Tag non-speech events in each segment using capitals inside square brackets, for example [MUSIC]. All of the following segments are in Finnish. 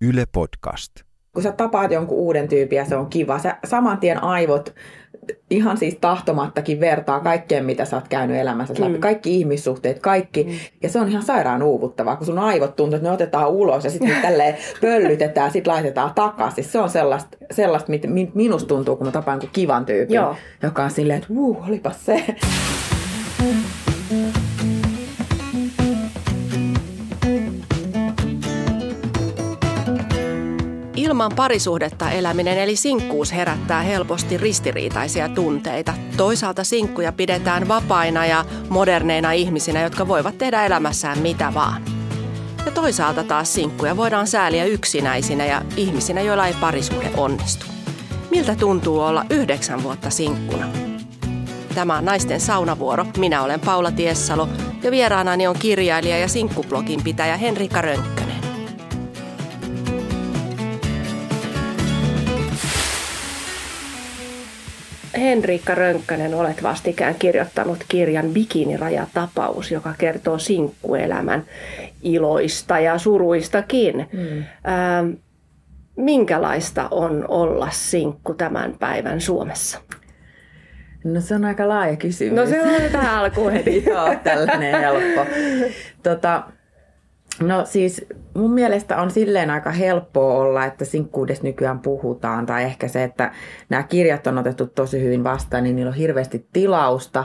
Yle Podcast. Kun sä tapaat jonkun uuden tyypin ja se on kiva, sä saman tien aivot ihan siis tahtomattakin vertaa kaikkeen, mitä sä oot käynyt elämässä läpi. Mm. Kaikki ihmissuhteet, kaikki. Mm. Ja se on ihan sairaan uuvuttavaa, kun sun aivot tuntuu, että ne otetaan ulos ja sitten tälleen pöllytetään, sitten laitetaan takaisin. Se on sellaista, sellaista mitä minusta tuntuu, kun mä tapaan kivan tyypin, Joo. joka on silleen, että vuu, olipas se. Ilman parisuhdetta eläminen eli sinkkuus herättää helposti ristiriitaisia tunteita. Toisaalta sinkkuja pidetään vapaina ja moderneina ihmisinä, jotka voivat tehdä elämässään mitä vaan. Ja toisaalta taas sinkkuja voidaan sääliä yksinäisinä ja ihmisinä, joilla ei parisuhde onnistu. Miltä tuntuu olla yhdeksän vuotta sinkkuna? Tämä on Naisten saunavuoro. Minä olen Paula Tiessalo ja vieraanani on kirjailija ja sinkkublogin pitäjä Henrika Rönkkä. Henriikka Rönkkönen, olet vastikään kirjoittanut kirjan Bikinirajatapaus, joka kertoo sinkkuelämän iloista ja suruistakin. Mm. Ähm, minkälaista on olla sinkku tämän päivän Suomessa? No se on aika laaja kysymys. No se on tähän alkuun heti. [LAUGHS] Joo, tällainen helppo. Tota, No siis mun mielestä on silleen aika helppoa olla, että sinkkuudesta nykyään puhutaan. Tai ehkä se, että nämä kirjat on otettu tosi hyvin vastaan, niin niillä on hirveästi tilausta.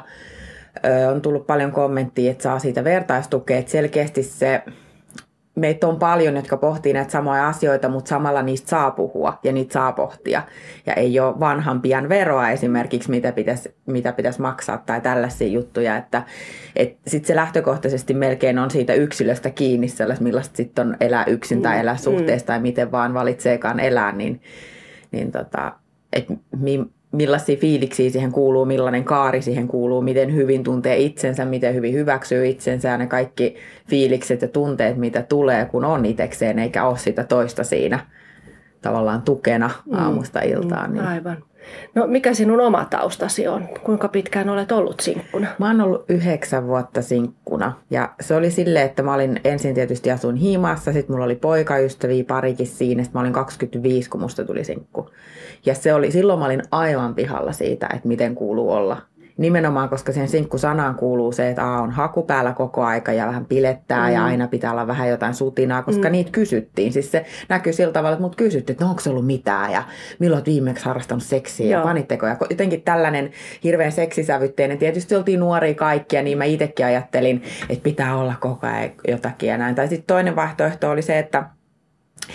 Ö, on tullut paljon kommenttia, että saa siitä vertaistukea. Että selkeästi se meitä on paljon, jotka pohtii näitä samoja asioita, mutta samalla niistä saa puhua ja niitä saa pohtia. Ja ei ole vanhan pian veroa esimerkiksi, mitä pitäisi, mitä pitäisi maksaa tai tällaisia juttuja. Että et sitten se lähtökohtaisesti melkein on siitä yksilöstä kiinni, sellaista millaista sitten on elää yksin tai mm, elää suhteessa mm. tai miten vaan valitseekaan elää, niin, niin tota, että mi, millaisia fiiliksiä siihen kuuluu, millainen kaari siihen kuuluu, miten hyvin tuntee itsensä, miten hyvin hyväksyy itsensä ja ne kaikki fiilikset ja tunteet, mitä tulee, kun on itsekseen, eikä ole sitä toista siinä tavallaan tukena mm, aamusta iltaan. Mm, niin. Aivan. No mikä sinun oma taustasi on? Kuinka pitkään olet ollut sinkkuna? Mä oon ollut yhdeksän vuotta sinkkuna. Ja se oli silleen, että mä olin ensin tietysti asuin Hiimassa, sitten mulla oli poikaystäviä parikin siinä, sitten mä olin 25, kun musta tuli sinkku. Ja se oli, silloin mä olin aivan pihalla siitä, että miten kuuluu olla Nimenomaan, koska sen sinkkusanaan kuuluu se, että A on haku päällä koko aika ja vähän pilettää mm. ja aina pitää olla vähän jotain sutinaa, koska mm. niitä kysyttiin. Siis se näkyy sillä tavalla, että mut kysyttiin, että no onko se ollut mitään ja milloin olet viimeksi harrastanut seksiä Joo. ja panitteko. Ja jotenkin tällainen hirveän seksisävytteinen. Tietysti oltiin nuoria kaikkia, niin mä itsekin ajattelin, että pitää olla koko ajan jotakin ja näin. Tai sitten toinen vaihtoehto oli se, että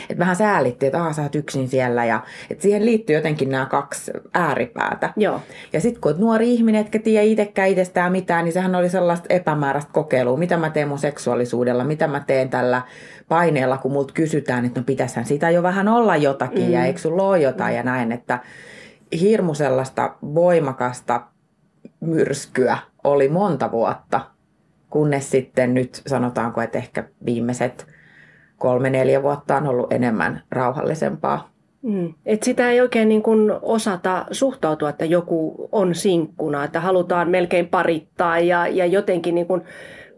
että vähän säälitti, että sä oot yksin siellä. Ja, että siihen liittyy jotenkin nämä kaksi ääripäätä. Joo. Ja sitten kun nuori ihminen, etkä tiedä itsekään itsestään mitään, niin sehän oli sellaista epämääräistä kokeilua. Mitä mä teen mun seksuaalisuudella, mitä mä teen tällä paineella, kun multa kysytään, että no pitäisihän sitä jo vähän olla jotakin mm. ja eikö sulla ole jotain mm. ja näin. Että hirmu sellaista voimakasta myrskyä oli monta vuotta, kunnes sitten nyt sanotaanko, että ehkä viimeiset – kolme-neljä vuotta on ollut enemmän rauhallisempaa. Mm. Et sitä ei oikein niin kuin osata suhtautua, että joku on sinkkuna, että halutaan melkein parittaa ja, ja jotenkin niin kuin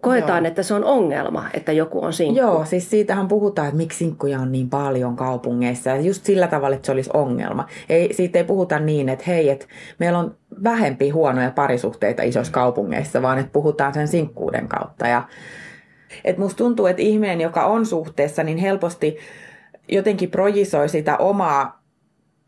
koetaan, Joo. että se on ongelma, että joku on sinkku. Joo, siis siitähän puhutaan, että miksi sinkkuja on niin paljon kaupungeissa. Ja just sillä tavalla, että se olisi ongelma. Ei, siitä ei puhuta niin, että hei, että meillä on vähempi huonoja parisuhteita isoissa kaupungeissa, vaan että puhutaan sen sinkkuuden kautta. Ja et musta tuntuu, että ihminen, joka on suhteessa, niin helposti jotenkin projisoi sitä omaa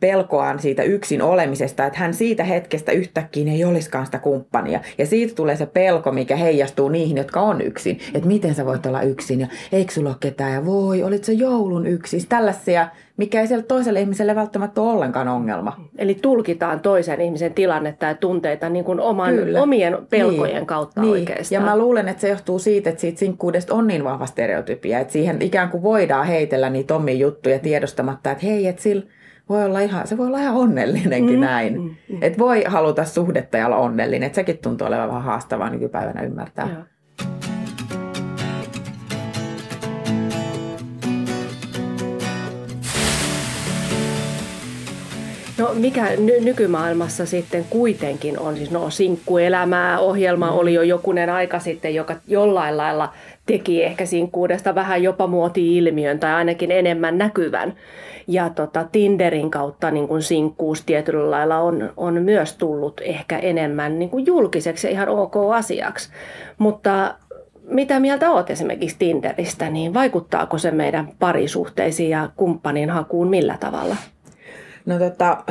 pelkoaan siitä yksin olemisesta, että hän siitä hetkestä yhtäkkiä ei olisikaan sitä kumppania. Ja siitä tulee se pelko, mikä heijastuu niihin, jotka on yksin. Että miten sä voit olla yksin ja eikö sulla ole ketään ja voi, olit se joulun yksin. Tällaisia, mikä ei siellä toiselle ihmiselle välttämättä ole ollenkaan ongelma. Eli tulkitaan toisen ihmisen tilannetta ja tunteita niin kuin oman, omien pelkojen niin. kautta niin. oikeastaan. Ja mä luulen, että se johtuu siitä, että siitä sinkkuudesta on niin vahva stereotypia, että siihen ikään kuin voidaan heitellä niitä omia juttuja tiedostamatta, että hei, että sillä voi olla ihan, se voi olla ihan onnellinenkin mm, näin. Mm, mm. Että voi haluta suhdetta ja olla onnellinen. Että sekin tuntuu olevan vähän haastavaa nykypäivänä ymmärtää. Joo. No mikä ny- nykymaailmassa sitten kuitenkin on, siis no sinkkuelämää ohjelma mm. oli jo jokunen aika sitten, joka jollain lailla teki ehkä sinkkuudesta vähän jopa muoti-ilmiön tai ainakin enemmän näkyvän. Ja tota, Tinderin kautta niin kuin sinkkuus tietyllä lailla on, on myös tullut ehkä enemmän niin kuin julkiseksi ja ihan ok asiaksi. Mutta mitä mieltä oot esimerkiksi Tinderistä, niin vaikuttaako se meidän parisuhteisiin ja kumppanin hakuun millä tavalla? No tota,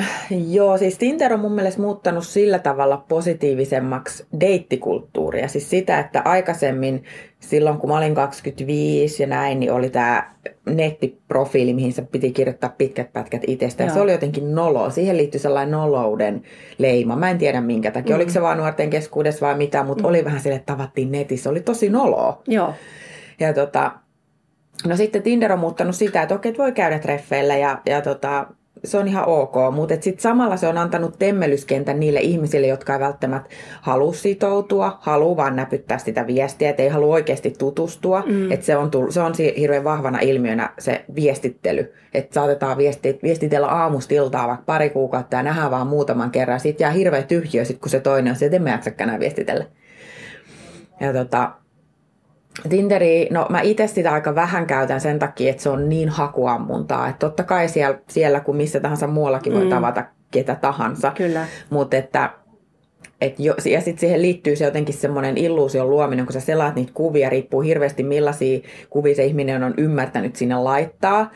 joo, siis Tinder on mun mielestä muuttanut sillä tavalla positiivisemmaksi deittikulttuuria. Siis sitä, että aikaisemmin silloin kun mä olin 25 ja näin, niin oli tämä nettiprofiili, mihin se piti kirjoittaa pitkät pätkät itsestä. Ja se oli jotenkin nolo. Siihen liittyi sellainen nolouden leima. Mä en tiedä minkä takia. Mm. Oliko se vaan nuorten keskuudessa vai mitä, mutta mm. oli vähän sille, että tavattiin netissä. Oli tosi noloa. Joo. Ja tota, no sitten Tinder on muuttanut sitä, että okei, että voi käydä treffeillä ja, ja tota, se on ihan ok, mutta sitten samalla se on antanut temmelyskentän niille ihmisille, jotka ei välttämättä halua sitoutua, halua vaan näpyttää sitä viestiä, että ei halua oikeasti tutustua. Mm. Että se on, tullut, se on hirveän vahvana ilmiönä se viestittely, että saatetaan viesti, viestitellä aamustiltaa vaikka pari kuukautta ja nähdään vaan muutaman kerran. Sitten jää hirveä tyhjiö, sit kun se toinen on se, että en mä viestitellä. Ja tota, Tinderi, no mä itse sitä aika vähän käytän sen takia, että se on niin hakuammuntaa. Että totta kai siellä, siellä kun missä tahansa muuallakin voi mm. tavata ketä tahansa. Kyllä. Mutta että et jo, ja sitten siihen liittyy se jotenkin semmoinen illuusion luominen, kun sä selaat niitä kuvia, riippuu hirveästi millaisia kuvia se ihminen on ymmärtänyt sinne laittaa.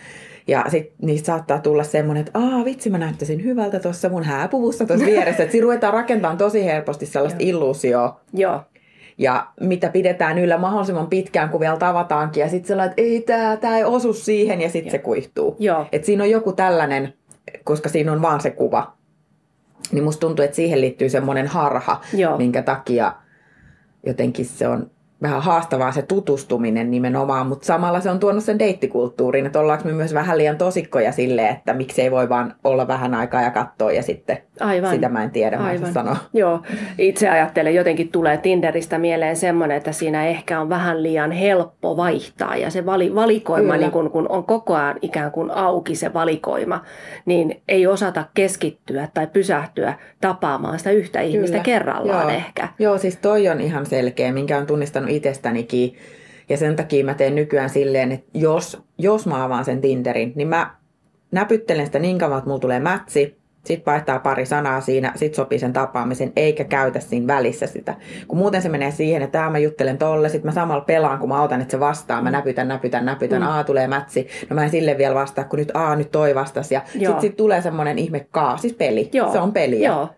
Ja sitten niistä saattaa tulla semmoinen, että aa vitsi mä näyttäisin hyvältä tuossa mun hääpuvussa tuossa vieressä. Että siinä ruvetaan rakentamaan tosi helposti sellaista illuusioa. Joo ja mitä pidetään yllä mahdollisimman pitkään, kun vielä tavataankin. Ja sitten sellainen, että ei tämä, tämä ei osu siihen ja sitten se kuihtuu. Et siinä on joku tällainen, koska siinä on vaan se kuva. Niin musta tuntuu, että siihen liittyy semmoinen harha, Joo. minkä takia jotenkin se on vähän haastavaa se tutustuminen nimenomaan, mutta samalla se on tuonut sen deittikulttuuriin, että ollaanko me myös vähän liian tosikkoja sille, että miksei voi vaan olla vähän aikaa ja katsoa ja sitten Aivan. sitä mä en tiedä, mä en sanoa. Joo, itse ajattelen, jotenkin tulee Tinderistä mieleen semmoinen, että siinä ehkä on vähän liian helppo vaihtaa ja se vali, valikoima, niin kun, kun on koko ajan ikään kuin auki se valikoima, niin ei osata keskittyä tai pysähtyä tapaamaan sitä yhtä ihmistä Kyllä. kerrallaan Joo. ehkä. Joo, siis toi on ihan selkeä, minkä on tunnistanut itsestänikin. Ja sen takia mä teen nykyään silleen, että jos, jos mä avaan sen Tinderin, niin mä näpyttelen sitä niin kauan, että mulla tulee mätsi, sitten vaihtaa pari sanaa siinä, sitten sopii sen tapaamisen, eikä käytä siinä välissä sitä. Kun muuten se menee siihen, että tämä mä juttelen tolle, sitten mä samalla pelaan, kun mä otan, että se vastaa, mä näpytän, näpytän, näpytän, mm. aa tulee mätsi, no mä en sille vielä vastaa, kun nyt aa nyt toi vastas, ja sitten sit tulee semmoinen ihme kaa, siis peli, Joo. se on peliä. Joo.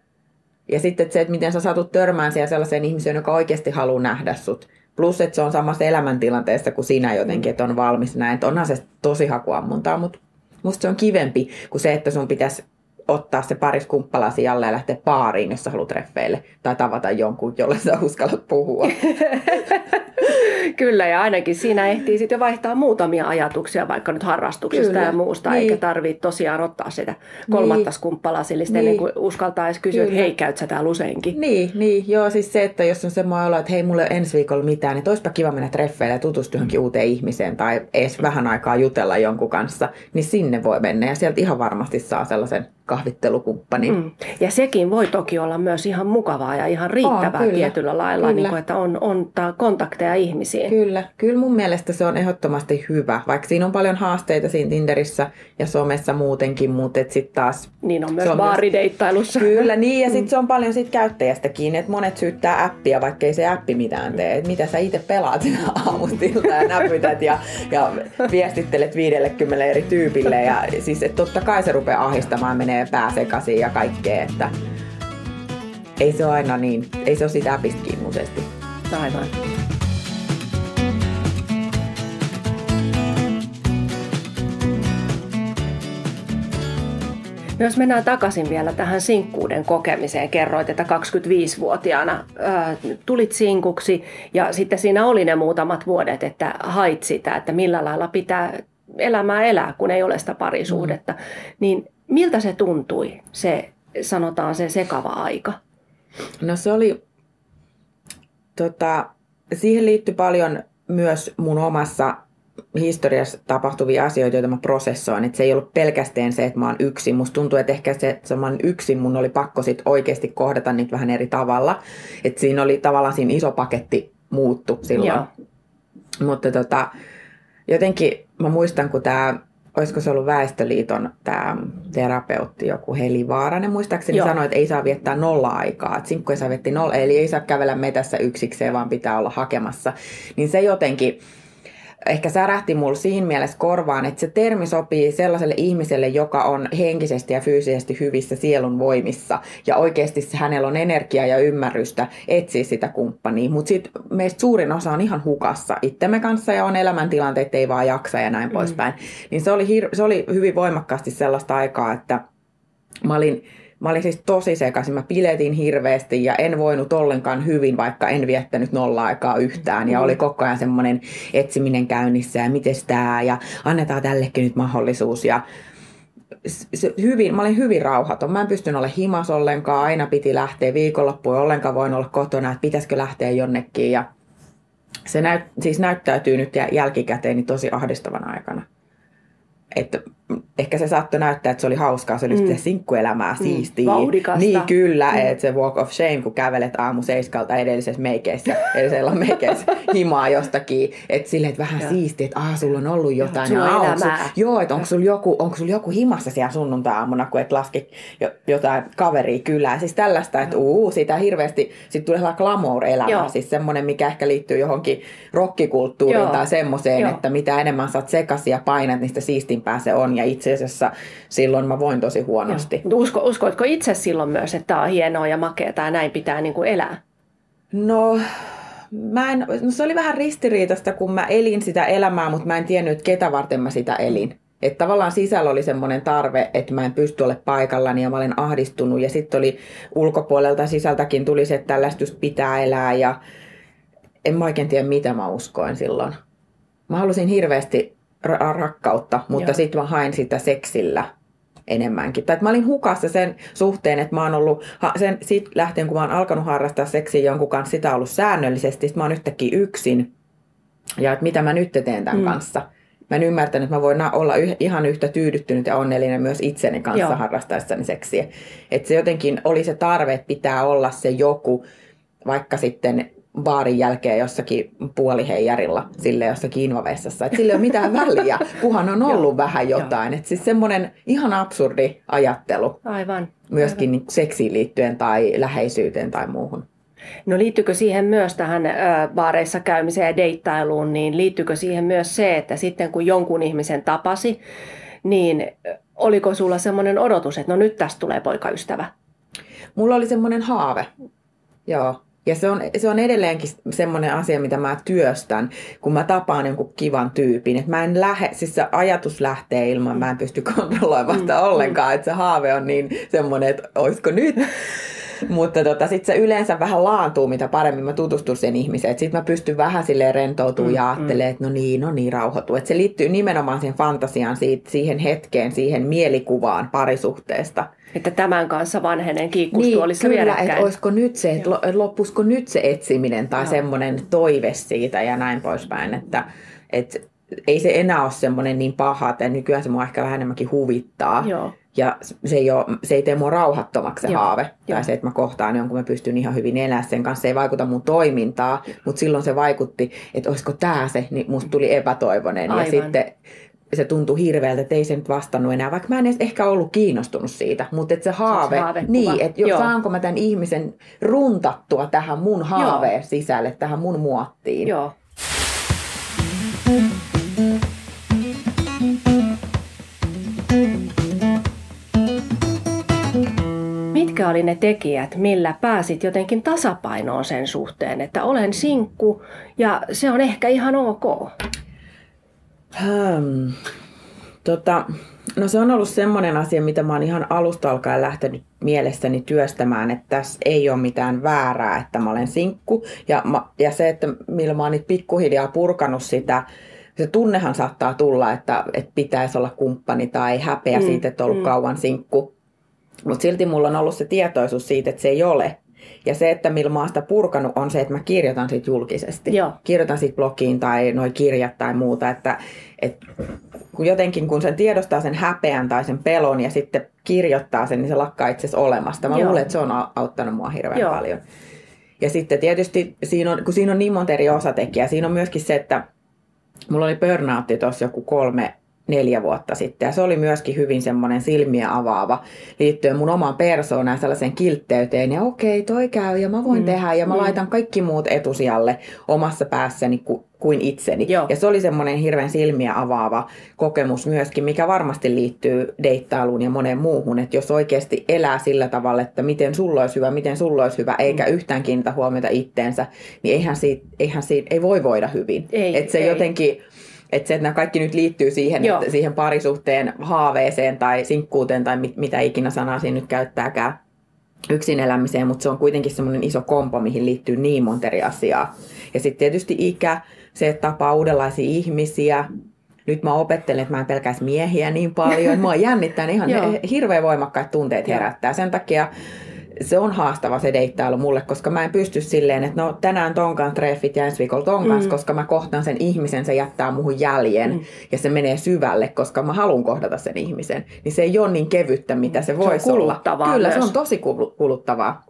Ja sitten se, että miten sä saatut törmään siellä sellaiseen ihmiseen, joka oikeasti haluaa nähdä sut. Plus, että se on samassa elämäntilanteessa kuin sinä jotenkin, että on valmis näin. Että onhan se tosi hakuammuntaa, mutta musta se on kivempi kuin se, että sun pitäisi ottaa se paris kumppalasi ja lähteä baariin, jos sä haluat treffeille. Tai tavata jonkun, jolle sä uskallat puhua. [LAUGHS] Kyllä, ja ainakin siinä ehtii sitten jo vaihtaa muutamia ajatuksia vaikka nyt harrastuksesta Kyllä. ja muusta, niin. eikä tarvitse tosiaan ottaa sitä kolmatta niin. skumppalasillista niin. ennen kuin uskaltaa edes kysyä, Kyllä. että hei, käyt sä täällä useinkin. Niin, niin, joo, siis se, että jos on semmoinen olo, että hei, mulle ensi viikolla mitään, niin olisipa kiva mennä treffeille ja tutustua johonkin uuteen ihmiseen tai edes vähän aikaa jutella jonkun kanssa, niin sinne voi mennä ja sieltä ihan varmasti saa sellaisen kahvittelukumppani. Mm. Ja sekin voi toki olla myös ihan mukavaa ja ihan riittävää on, kyllä, tietyllä lailla, kyllä. Niin kuin, että on, on kontakteja ihmisiin. Kyllä, kyllä mun mielestä se on ehdottomasti hyvä, vaikka siinä on paljon haasteita siinä Tinderissä ja somessa muutenkin, mutta sitten taas... Niin on myös on baarideittailussa. Myös, kyllä, niin ja sitten [LAUGHS] mm. se on paljon siitä käyttäjästä kiinni, että monet syyttää appia, vaikka ei se appi mitään tee. Että mitä sä itse pelaat [LAUGHS] aamustilta ja näpytät ja, ja viestittelet 50 eri tyypille ja siis että totta kai se rupeaa ahistamaan menee menee pää sekaisin ja kaikkea, että ei se ole aina niin, ei se ole sitä appista kiinnosesti. Aivan. No jos mennään takaisin vielä tähän sinkkuuden kokemiseen, kerroit, että 25-vuotiaana ää, tulit sinkuksi ja sitten siinä oli ne muutamat vuodet, että hait sitä, että millä lailla pitää elämää elää, kun ei ole sitä parisuhdetta. Mm. Niin Miltä se tuntui, se sanotaan se sekava aika? No se oli, tota, siihen liittyi paljon myös mun omassa historiassa tapahtuvia asioita, joita mä prosessoin. Että se ei ollut pelkästään se, että mä oon yksin. Musta tuntuu, että ehkä se, että mä oon yksin, mun oli pakko sit oikeasti kohdata niitä vähän eri tavalla. Että siinä oli tavallaan siinä iso paketti muuttu silloin. Joo. Mutta tota, jotenkin mä muistan, kun tämä olisiko se ollut Väestöliiton tämä terapeutti, joku Heli Vaaranen, muistaakseni Joo. sanoi, että ei saa viettää nolla aikaa, että sinkku ei saa viettää nolla, eli ei saa kävellä metässä yksikseen, vaan pitää olla hakemassa. Niin se jotenkin, ehkä särähti mulle siinä mielessä korvaan, että se termi sopii sellaiselle ihmiselle, joka on henkisesti ja fyysisesti hyvissä sielun voimissa. Ja oikeasti hänellä on energiaa ja ymmärrystä etsiä sitä kumppania. Mutta sitten meistä suurin osa on ihan hukassa itsemme kanssa ja on elämäntilanteet, ei vaan jaksa ja näin mm. poispäin. Niin se oli, hir- se oli hyvin voimakkaasti sellaista aikaa, että mä olin Mä olin siis tosi sekaisin, mä piletin hirveästi ja en voinut ollenkaan hyvin, vaikka en viettänyt nolla aikaa yhtään. Ja mm. oli koko ajan semmoinen etsiminen käynnissä ja miten tämä ja annetaan tällekin nyt mahdollisuus. Ja se, hyvin, mä olin hyvin rauhaton. Mä en pystynyt olemaan himas ollenkaan. Aina piti lähteä viikonloppuun. Ollenkaan voin olla kotona, että pitäisikö lähteä jonnekin. Ja se näyt, siis näyttäytyy nyt jälkikäteen niin tosi ahdistavan aikana että ehkä se saattoi näyttää, että se oli hauskaa, se oli mm. sinkkuelämää, mm. siistiä. Vauhdikasta. Niin kyllä, mm. että se walk of shame, kun kävelet aamu seiskalta edellisessä meikeissä, edellisellä [LAUGHS] meikeissä himaa jostakin, että silleen, että vähän siistiä, että ah, sulla on ollut jotain. Joo, ja, onko sul, joo että onko sulla joku, onko sul joku himassa siellä sunnuntai-aamuna, kun et laski jotain kaveria kylään. Siis tällaista, että uu, siitä hirveästi, sitten tulee sellainen glamour-elämä, siis semmoinen, mikä ehkä liittyy johonkin rokkikulttuuriin joo. tai semmoiseen, että mitä enemmän saat sekaisin ja painat, niin sitä siistimpää se on. Ja itse asiassa silloin mä voin tosi huonosti. Joo. Usko, uskoitko itse silloin myös, että tämä on hienoa ja makeaa ja näin pitää niin kuin elää? No, mä en, no se oli vähän ristiriitasta, kun mä elin sitä elämää, mutta mä en tiennyt, ketä varten mä sitä elin. Että tavallaan sisällä oli semmoinen tarve, että mä en pysty ole paikallani ja mä olen ahdistunut. Ja sitten oli ulkopuolelta sisältäkin tuli se, että tällaista pitää elää ja en mä oikein tiedä, mitä mä uskoin silloin. Mä halusin hirveästi rakkautta, mutta sitten mä hain sitä seksillä enemmänkin. Tai mä olin hukassa sen suhteen, että mä oon ollut, sen, siitä lähtien kun mä oon alkanut harrastaa seksiä jonkun kanssa, sitä ollut säännöllisesti, sitten mä oon yhtäkkiä yksin. Ja että mitä mä nyt teen tämän mm. kanssa. Mä en ymmärtänyt, että mä voin olla yh, ihan yhtä tyydyttynyt ja onnellinen myös itseni kanssa Joo. harrastaessani seksiä. Että se jotenkin oli se tarve, että pitää olla se joku, vaikka sitten baarin jälkeen jossakin puoliheijarilla sille jossakin invavessassa. Että sillä ei ole mitään väliä, kunhan on [LAUGHS] ollut vähän jotain. Että siis semmoinen ihan absurdi ajattelu. Aivan. Myöskin Aivan. seksiin liittyen tai läheisyyteen tai muuhun. No liittyykö siihen myös tähän ö, baareissa käymiseen ja deittailuun, niin liittyykö siihen myös se, että sitten kun jonkun ihmisen tapasi, niin oliko sulla semmoinen odotus, että no nyt tästä tulee poikaystävä? Mulla oli semmoinen haave, joo. Ja se on, se on edelleenkin semmoinen asia, mitä mä työstän, kun mä tapaan jonkun kivan tyypin. Että mä en lähde, siis se ajatus lähtee ilman, mä en pysty kontrolloimaan sitä mm, ollenkaan. Mm. Että se haave on niin semmoinen, että olisiko nyt. [LAUGHS] Mutta tota, sitten se yleensä vähän laantuu, mitä paremmin mä tutustun sen ihmiseen. Sitten mä pystyn vähän silleen rentoutumaan mm, ja ajattelemaan, että no niin, no niin, rauhoituu. Että se liittyy nimenomaan siihen fantasiaan, siitä, siihen hetkeen, siihen mielikuvaan parisuhteesta. Että tämän kanssa vanhenen kiikkustuolissa niin, kyllä, että olisiko nyt se, että loppuisiko nyt se etsiminen tai semmoinen toive siitä ja näin poispäin, että, että ei se enää ole semmoinen niin paha, että nykyään se mua ehkä vähän enemmänkin huvittaa. Joo. Ja se ei, ole, se ei tee mua rauhattomaksi se Joo. haave. Joo. Tai se, että mä kohtaan jonkun, mä pystyn ihan hyvin elää sen kanssa. Se ei vaikuta mun toimintaa, mutta silloin se vaikutti, että olisiko tämä se, niin musta tuli epätoivoinen. Aivan. Ja sitten se tuntui hirveältä, että ei se nyt vastannut enää, vaikka mä en edes ehkä ollut kiinnostunut siitä, mutta että se haave, se niin, että jo, saanko mä tämän ihmisen runtattua tähän mun haaveen Joo. sisälle, tähän mun muottiin. Joo. Mitkä oli ne tekijät, millä pääsit jotenkin tasapainoon sen suhteen, että olen sinkku ja se on ehkä ihan ok? Hmm. Tota, no se on ollut semmoinen asia, mitä mä oon ihan alusta alkaen lähtenyt mielessäni työstämään, että tässä ei ole mitään väärää, että mä olen sinkku. Ja, mä, ja se, että millä mä oon nyt pikkuhiljaa purkanut sitä, se tunnehan saattaa tulla, että, että pitäisi olla kumppani tai häpeä mm, siitä, että on ollut mm. kauan sinkku. Mutta silti mulla on ollut se tietoisuus siitä, että se ei ole. Ja se, että millä mä oon sitä purkanut, on se, että mä kirjoitan siitä julkisesti. Joo. Kirjoitan siitä blogiin tai noin kirjat tai muuta. Että, et, kun jotenkin kun sen tiedostaa sen häpeän tai sen pelon ja sitten kirjoittaa sen, niin se lakkaa itse asiassa olemasta. Mä Joo. luulen, että se on auttanut mua hirveän Joo. paljon. Ja sitten tietysti, siinä on, kun siinä on niin monta eri osatekijää, siinä on myöskin se, että mulla oli burnoutti tuossa joku kolme, neljä vuotta sitten. Ja se oli myöskin hyvin semmoinen silmiä avaava liittyen mun omaan persoonaan sellaisen kiltteyteen. Ja okei, toi käy ja mä voin mm. tehdä ja mä mm. laitan kaikki muut etusijalle omassa päässäni ku, kuin itseni. Joo. Ja se oli semmoinen hirveän silmiä avaava kokemus myöskin, mikä varmasti liittyy deittailuun ja moneen muuhun. Että jos oikeasti elää sillä tavalla, että miten sulla olisi hyvä, miten sulla olisi hyvä, eikä mm. yhtään kiinnitä huomiota itteensä, niin eihän siitä, eihän siitä ei voi voida hyvin. Ei, että se ei. jotenkin että se, että nämä kaikki nyt liittyy siihen, että siihen parisuhteen haaveeseen tai sinkkuuteen tai mit, mitä ikinä sanaa siinä nyt käyttääkään yksin elämiseen, mutta se on kuitenkin semmoinen iso kompo, mihin liittyy niin monta eri asiaa. Ja sitten tietysti ikä, se, että tapaa uudenlaisia ihmisiä. Nyt mä opettelen, että mä en pelkäisi miehiä niin paljon. Mua jännittää, ihan [LAUGHS] hirveän voimakkaat tunteet herättää. Sen takia se on haastava se deittailu mulle, koska mä en pysty silleen, että no tänään ton kanssa treffit ja ensi viikolla ton kanssa, mm. koska mä kohtaan sen ihmisen, se jättää muuhun jäljen mm. ja se menee syvälle, koska mä haluan kohdata sen ihmisen. Niin se ei ole niin kevyttä, mitä se voisi olla. Kyllä, myös. se on tosi kuluttavaa.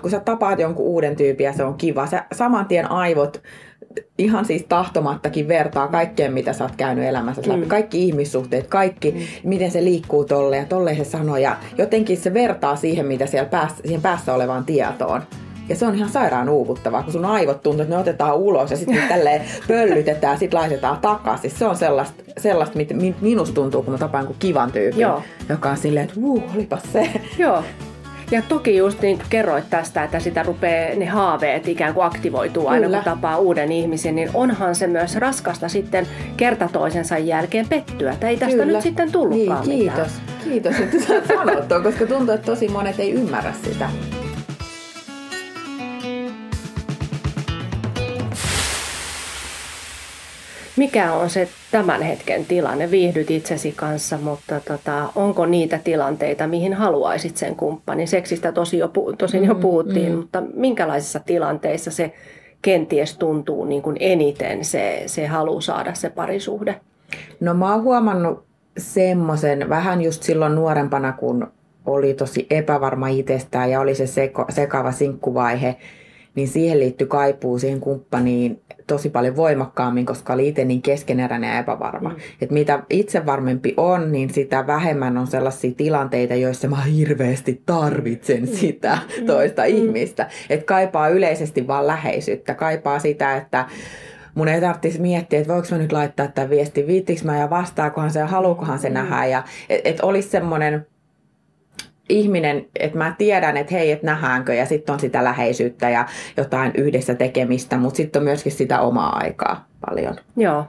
Kun sä tapaat jonkun uuden tyypin ja se on kiva, sä saman tien aivot ihan siis tahtomattakin vertaa kaikkeen, mitä sä oot käynyt elämässä läpi. Mm. Kaikki ihmissuhteet, kaikki, mm. miten se liikkuu tolle ja tolle se sanoo. Ja jotenkin se vertaa siihen, mitä siellä päässä, siihen päässä olevaan tietoon. Ja se on ihan sairaan uuvuttavaa, kun sun aivot tuntuu, että ne otetaan ulos ja sitten tälleen [LAUGHS] pöllytetään ja sitten laitetaan takaisin. Se on sellaista, sellaista mit, minusta tuntuu, kun mä tapaan kuin kivan tyypin, Joo. joka on silleen, että vuu, olipas se. Joo. Ja toki just niin kuin kerroit tästä, että sitä rupeaa ne haaveet ikään kuin aktivoituu aina Kyllä. kun tapaa uuden ihmisen, niin onhan se myös raskasta sitten kerta toisensa jälkeen pettyä. Että ei tästä Kyllä. nyt sitten tullutkaan niin, kiitos. Mitään. Kiitos, että sä sanot koska tuntuu, että tosi monet ei ymmärrä sitä. Mikä on se tämän hetken tilanne? Viihdyt itsesi kanssa, mutta tota, onko niitä tilanteita, mihin haluaisit sen kumppanin? Seksistä tosi jo, tosin jo mm, puhuttiin, mm, mm. mutta minkälaisissa tilanteissa se kenties tuntuu niin kuin eniten se, se halu saada se parisuhde? No mä oon huomannut semmoisen vähän just silloin nuorempana, kun oli tosi epävarma itsestään ja oli se seko, sekava sinkkuvaihe, niin siihen liittyy kaipuu siihen kumppaniin tosi paljon voimakkaammin, koska oli itse niin keskeneräinen ja epävarma. Mm. Et mitä itse varmempi on, niin sitä vähemmän on sellaisia tilanteita, joissa mä hirveästi tarvitsen mm. sitä mm. toista mm. ihmistä. Et kaipaa yleisesti vaan läheisyyttä, kaipaa sitä, että mun ei tarvitsisi miettiä, että voiko mä nyt laittaa tämän viestin, viittikö mä ja vastaakohan se ja haluukohan se mm. nähdä. Ja, et, et olisi semmoinen ihminen, että mä tiedän, että hei, että nähdäänkö ja sitten on sitä läheisyyttä ja jotain yhdessä tekemistä, mutta sitten on myöskin sitä omaa aikaa paljon. Joo.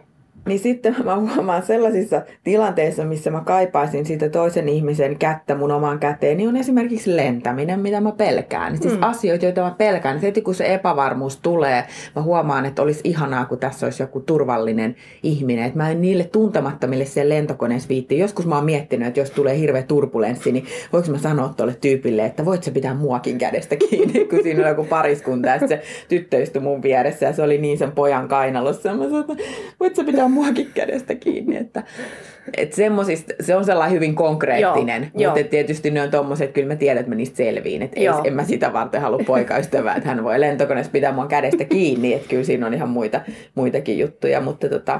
Niin sitten mä huomaan sellaisissa tilanteissa, missä mä kaipaisin siitä toisen ihmisen kättä mun omaan käteen, niin on esimerkiksi lentäminen, mitä mä pelkään. Siis mm. asioita, joita mä pelkään. Niin heti kun se epävarmuus tulee, mä huomaan, että olisi ihanaa, kun tässä olisi joku turvallinen ihminen. Että mä en niille tuntemattomille siellä lentokoneessa viitti. Joskus mä oon miettinyt, että jos tulee hirveä turbulenssi, niin voiko mä sanoa tuolle tyypille, että voit sä pitää muakin kädestä kiinni, [LAUGHS] kun siinä on joku pariskunta ja se tyttö istui mun vieressä ja se oli niin sen pojan kainalossa. Mä sanoin, että voit sä pitää [LAUGHS] muakin kädestä kiinni. Että, et se on sellainen hyvin konkreettinen, Joo, mutta jo. tietysti ne on tommoset, että kyllä mä tiedän, että mä niistä selviin. Että ei, en mä sitä varten halua poikaystävää, että hän voi lentokoneessa pitää mua kädestä kiinni, että kyllä siinä on ihan muita, muitakin juttuja, mutta tota,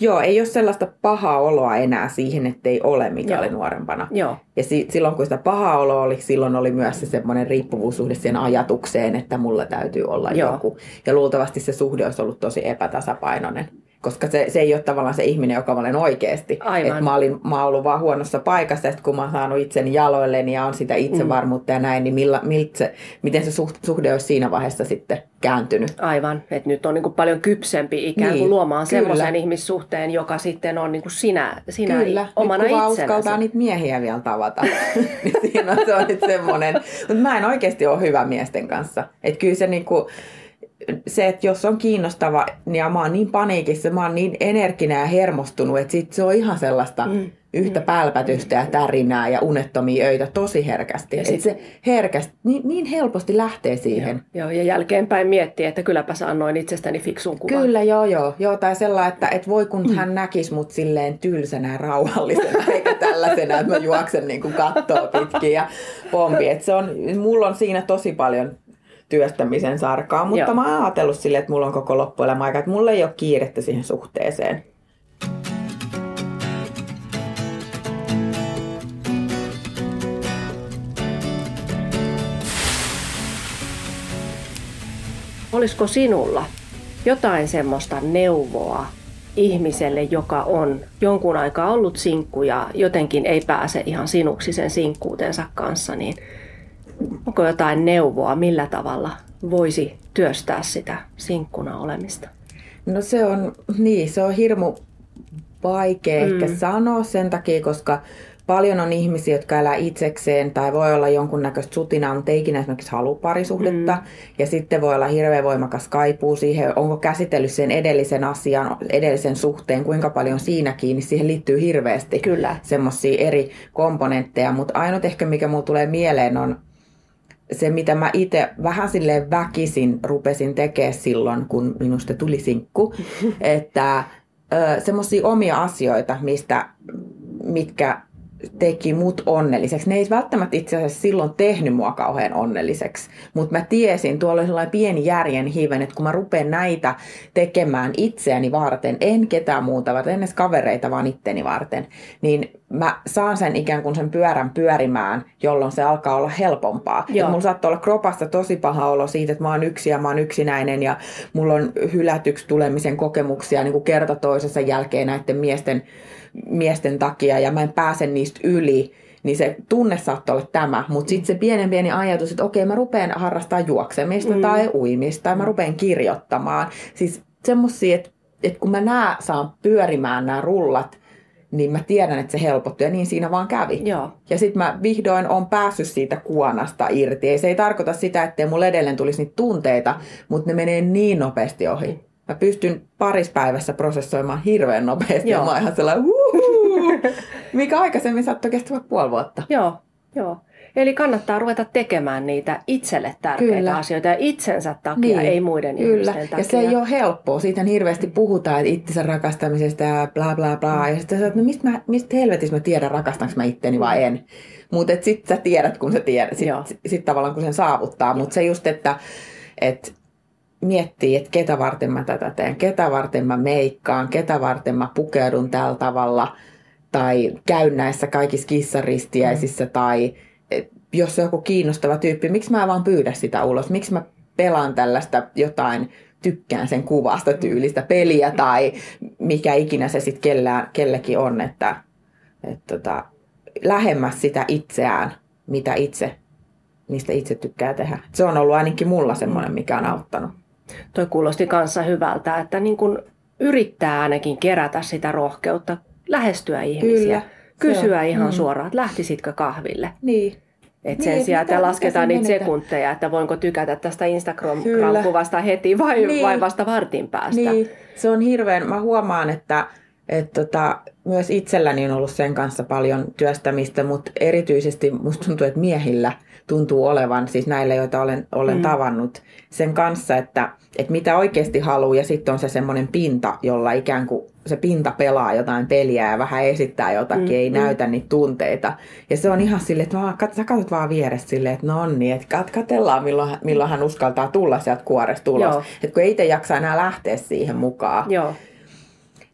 Joo, ei ole sellaista pahaa oloa enää siihen, ettei ole, mikä Joo. oli nuorempana. Joo. Ja si- silloin kun sitä pahaa oloa oli, silloin oli myös se semmoinen riippuvuussuhde siihen ajatukseen, että mulla täytyy olla Joo. joku. Ja luultavasti se suhde olisi ollut tosi epätasapainoinen koska se, se ei ole tavallaan se ihminen, joka mä olen oikeasti. Aivan. Et mä, olin, mä ollut vaan huonossa paikassa, että kun mä oon saanut itseni jaloilleni ja on sitä itsevarmuutta mm. ja näin, niin millä, se, miten se suhde olisi siinä vaiheessa sitten kääntynyt. Aivan, että nyt on niin kuin paljon kypsempi ikään kuin niin, luomaan semmoisen ihmissuhteen, joka sitten on niin kuin sinä, sinä kyllä. omana nyt, kun uskaltaa niitä miehiä vielä tavata, [LAUGHS] niin siinä on, se on nyt semmoinen. Mutta mä en oikeasti ole hyvä miesten kanssa. Että kyllä se niin kuin, se, että jos on kiinnostava ja mä oon niin paniikissa, mä oon niin energinen ja hermostunut, että sit se on ihan sellaista mm. yhtä mm. pälpätystä ja tärinää ja unettomia öitä tosi herkästi. Ja sit... se herkästi, niin, niin helposti lähtee siihen. Joo, joo, ja jälkeenpäin miettii, että kylläpä sä annoin itsestäni fiksun kuvan. Kyllä, joo, joo. joo tai sellainen, että, että voi kun mm. hän näkisi mut silleen tylsänä ja rauhallisena, [LAUGHS] eikä tällaisena, että mä juoksen niin kuin kattoa pitkin ja pompi. Että se on, mulla on siinä tosi paljon työstämisen sarkaa, mutta Joo. mä oon ajatellut silleen, että mulla on koko loppuelämä aika, että mulla ei ole kiirettä siihen suhteeseen. Olisiko sinulla jotain semmoista neuvoa ihmiselle, joka on jonkun aikaa ollut sinkku ja jotenkin ei pääse ihan sinuksi sen sinkkuutensa kanssa, niin onko jotain neuvoa, millä tavalla voisi työstää sitä sinkkuna olemista? No se on, niin, se on hirmu vaikea mm. ehkä sanoa sen takia, koska paljon on ihmisiä, jotka elää itsekseen tai voi olla jonkunnäköistä sutinaa, mutta ei ikinä esimerkiksi halua parisuhdetta. Mm. Ja sitten voi olla hirveän voimakas kaipuu siihen, onko käsitellyt sen edellisen asian, edellisen suhteen, kuinka paljon siinä kiinni. Siihen liittyy hirveästi semmoisia eri komponentteja, mutta ainut ehkä mikä mulle tulee mieleen on se, mitä mä itse vähän silleen väkisin rupesin tekemään silloin, kun minusta tuli sinkku, [LAUGHS] että semmoisia omia asioita, mistä, mitkä teki mut onnelliseksi. Ne ei välttämättä itse asiassa silloin tehnyt mua kauhean onnelliseksi, mutta mä tiesin, tuolla oli sellainen pieni järjen hiven, että kun mä rupean näitä tekemään itseäni varten, en ketään muuta varten, en edes kavereita, vaan itteni varten, niin mä saan sen ikään kuin sen pyörän pyörimään, jolloin se alkaa olla helpompaa. Et mulla saattaa olla kropassa tosi paha olo siitä, että mä oon yksi ja mä oon yksinäinen ja mulla on hylätyksi tulemisen kokemuksia niin kuin kerta toisensa jälkeen näiden miesten miesten takia ja mä en pääse niistä yli, niin se tunne saattaa olla tämä. Mutta sitten se pienen pieni ajatus, että okei mä rupean harrastaa juoksemista mm. tai uimista tai mä rupean kirjoittamaan. Siis semmosia, että, että kun mä nää saan pyörimään nämä rullat, niin mä tiedän, että se helpottuu ja niin siinä vaan kävi. Joo. Ja sitten mä vihdoin on päässyt siitä kuonasta irti. Ja se ei tarkoita sitä, ettei mulla edelleen tulisi niitä tunteita, mutta ne menee niin nopeasti ohi. Mä pystyn parispäivässä prosessoimaan hirveän nopeasti Joo. ja mä oon ihan sellainen! Mikä aikaisemmin saattoi kestää puoli vuotta. Joo, joo. Eli kannattaa ruveta tekemään niitä itselle tärkeitä Kyllä. asioita ja itsensä takia, ei muiden Kyllä. ihmisten takia. Ja se ei ole helppoa. Siitä hirveästi puhutaan, että itsensä rakastamisesta ja bla bla bla. Ja sitten sä oot, no mistä, mä, mistä helvetissä mä tiedän, rakastanko mä itteni vai en. Mutta sitten sä tiedät, kun sä tiedät. Sitten sit tavallaan, kun sen saavuttaa. Mutta se just, että et miettii, että ketä varten mä tätä teen. Ketä varten mä meikkaan. Ketä varten mä pukeudun tällä tavalla. Tai käyn näissä kaikissa kissaristiäisissä. Mm. Tai et, jos on joku kiinnostava tyyppi, miksi mä vaan pyydä sitä ulos? Miksi mä pelaan tällaista jotain, tykkään sen kuvasta tyylistä peliä tai mikä ikinä se sitten kellekin on, että, että tota, lähemmäs sitä itseään, mitä itse, mistä itse tykkää tehdä. Se on ollut ainakin mulla semmoinen, mikä on auttanut. Toi kuulosti kanssa hyvältä, että niin kun yrittää ainakin kerätä sitä rohkeutta, lähestyä ihmisiä, Kyllä, kysyä on. ihan Mm. suoraan, että lähtisitkö kahville. Niin. Et Niin, sen et sijaan, että lasketaan niitä menetään? sekunteja, että voinko tykätä tästä. Instagram-kuvasta heti vai, Niin. vai vasta vartin päästä. Niin, se on hirveän, mä huomaan, että, että tota, myös itselläni on ollut sen kanssa paljon työstämistä, mutta erityisesti musta tuntuu, että miehillä tuntuu olevan, siis näillä, joita olen, olen mm. tavannut, sen kanssa, että, että mitä oikeasti haluaa ja sitten on se semmoinen pinta, jolla ikään kuin se pinta pelaa jotain peliä ja vähän esittää jotakin, mm, ei mm. näytä niitä tunteita. Ja se on ihan silleen, että vaan, kat, sä katsot vaan vieressä silleen, että no niin, että kat, katellaan milloin, milloin hän uskaltaa tulla sieltä kuoresta ulos. Joo. Että kun ei itse jaksa enää lähteä siihen mukaan, Joo.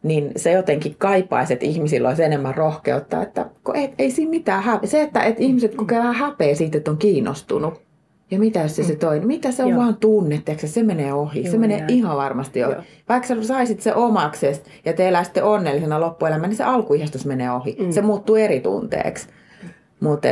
Niin se jotenkin kaipaisi, että ihmisillä olisi enemmän rohkeutta, että ei, ei siinä mitään häpeä. Se, että, että ihmiset kokee vähän häpeä siitä, että on kiinnostunut. Ja mitä jos se, se toinen? Mitä se on Joo. vaan tunne, tiedätkö, se menee ohi. se Juuri menee näin. ihan varmasti ohi. Joo. Vaikka sä saisit se omaksesi ja te eläisitte onnellisena loppuelämän, niin se alkuihastus menee ohi. Mm. Se muuttuu eri tunteeksi. Mutta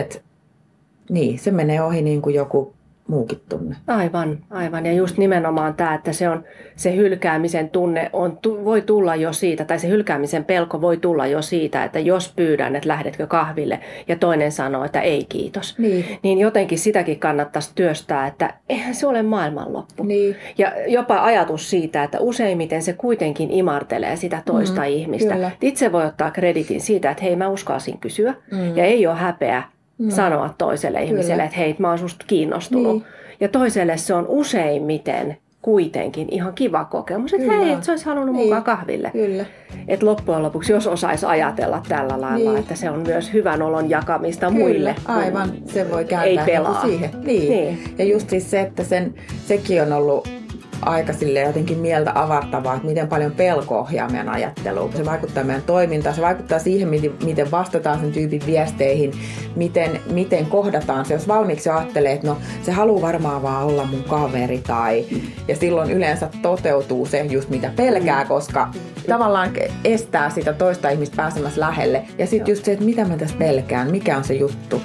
niin, se menee ohi niin kuin joku muukin tunne. Aivan, aivan. Ja just nimenomaan tämä, että se, on, se hylkäämisen tunne on, tu, voi tulla jo siitä, tai se hylkäämisen pelko voi tulla jo siitä, että jos pyydän, että lähdetkö kahville, ja toinen sanoo, että ei kiitos. Niin. Niin jotenkin sitäkin kannattaisi työstää, että eihän se ole maailmanloppu. Niin. Ja jopa ajatus siitä, että useimmiten se kuitenkin imartelee sitä toista Mm, ihmistä. kyllä. Itse voi ottaa kreditin siitä, että hei mä uskalsin kysyä Mm. ja ei ole häpeä Mm. sanoa toiselle ihmiselle, että hei mä oon susta kiinnostunut. Niin. Ja toiselle se on useimmiten kuitenkin ihan kiva kokemus, että hei, että se olisi halunnut niin. mukaan kahville. Kyllä. Että loppujen lopuksi, jos osaisi ajatella tällä lailla, niin. että se on myös hyvän olon jakamista Kyllä, muille. aivan. Se voi kääntää ei niinku pelaa. siihen. Niin. Niin. Ja just siis se, että sen, sekin on ollut aika sille jotenkin mieltä avartavaa, että miten paljon pelko ohjaa meidän ajatteluun. Se vaikuttaa meidän toimintaan, se vaikuttaa siihen, miten- vastataan sen tyypin viesteihin, miten, miten kohdataan se. Jos valmiiksi ajattelee, että no se haluaa varmaan vaan olla mun kaveri tai... Ja silloin yleensä toteutuu se just mitä pelkää, koska tavallaan estää sitä toista ihmistä pääsemässä lähelle. Ja sitten just se, että mitä mä tässä pelkään, mikä on se juttu.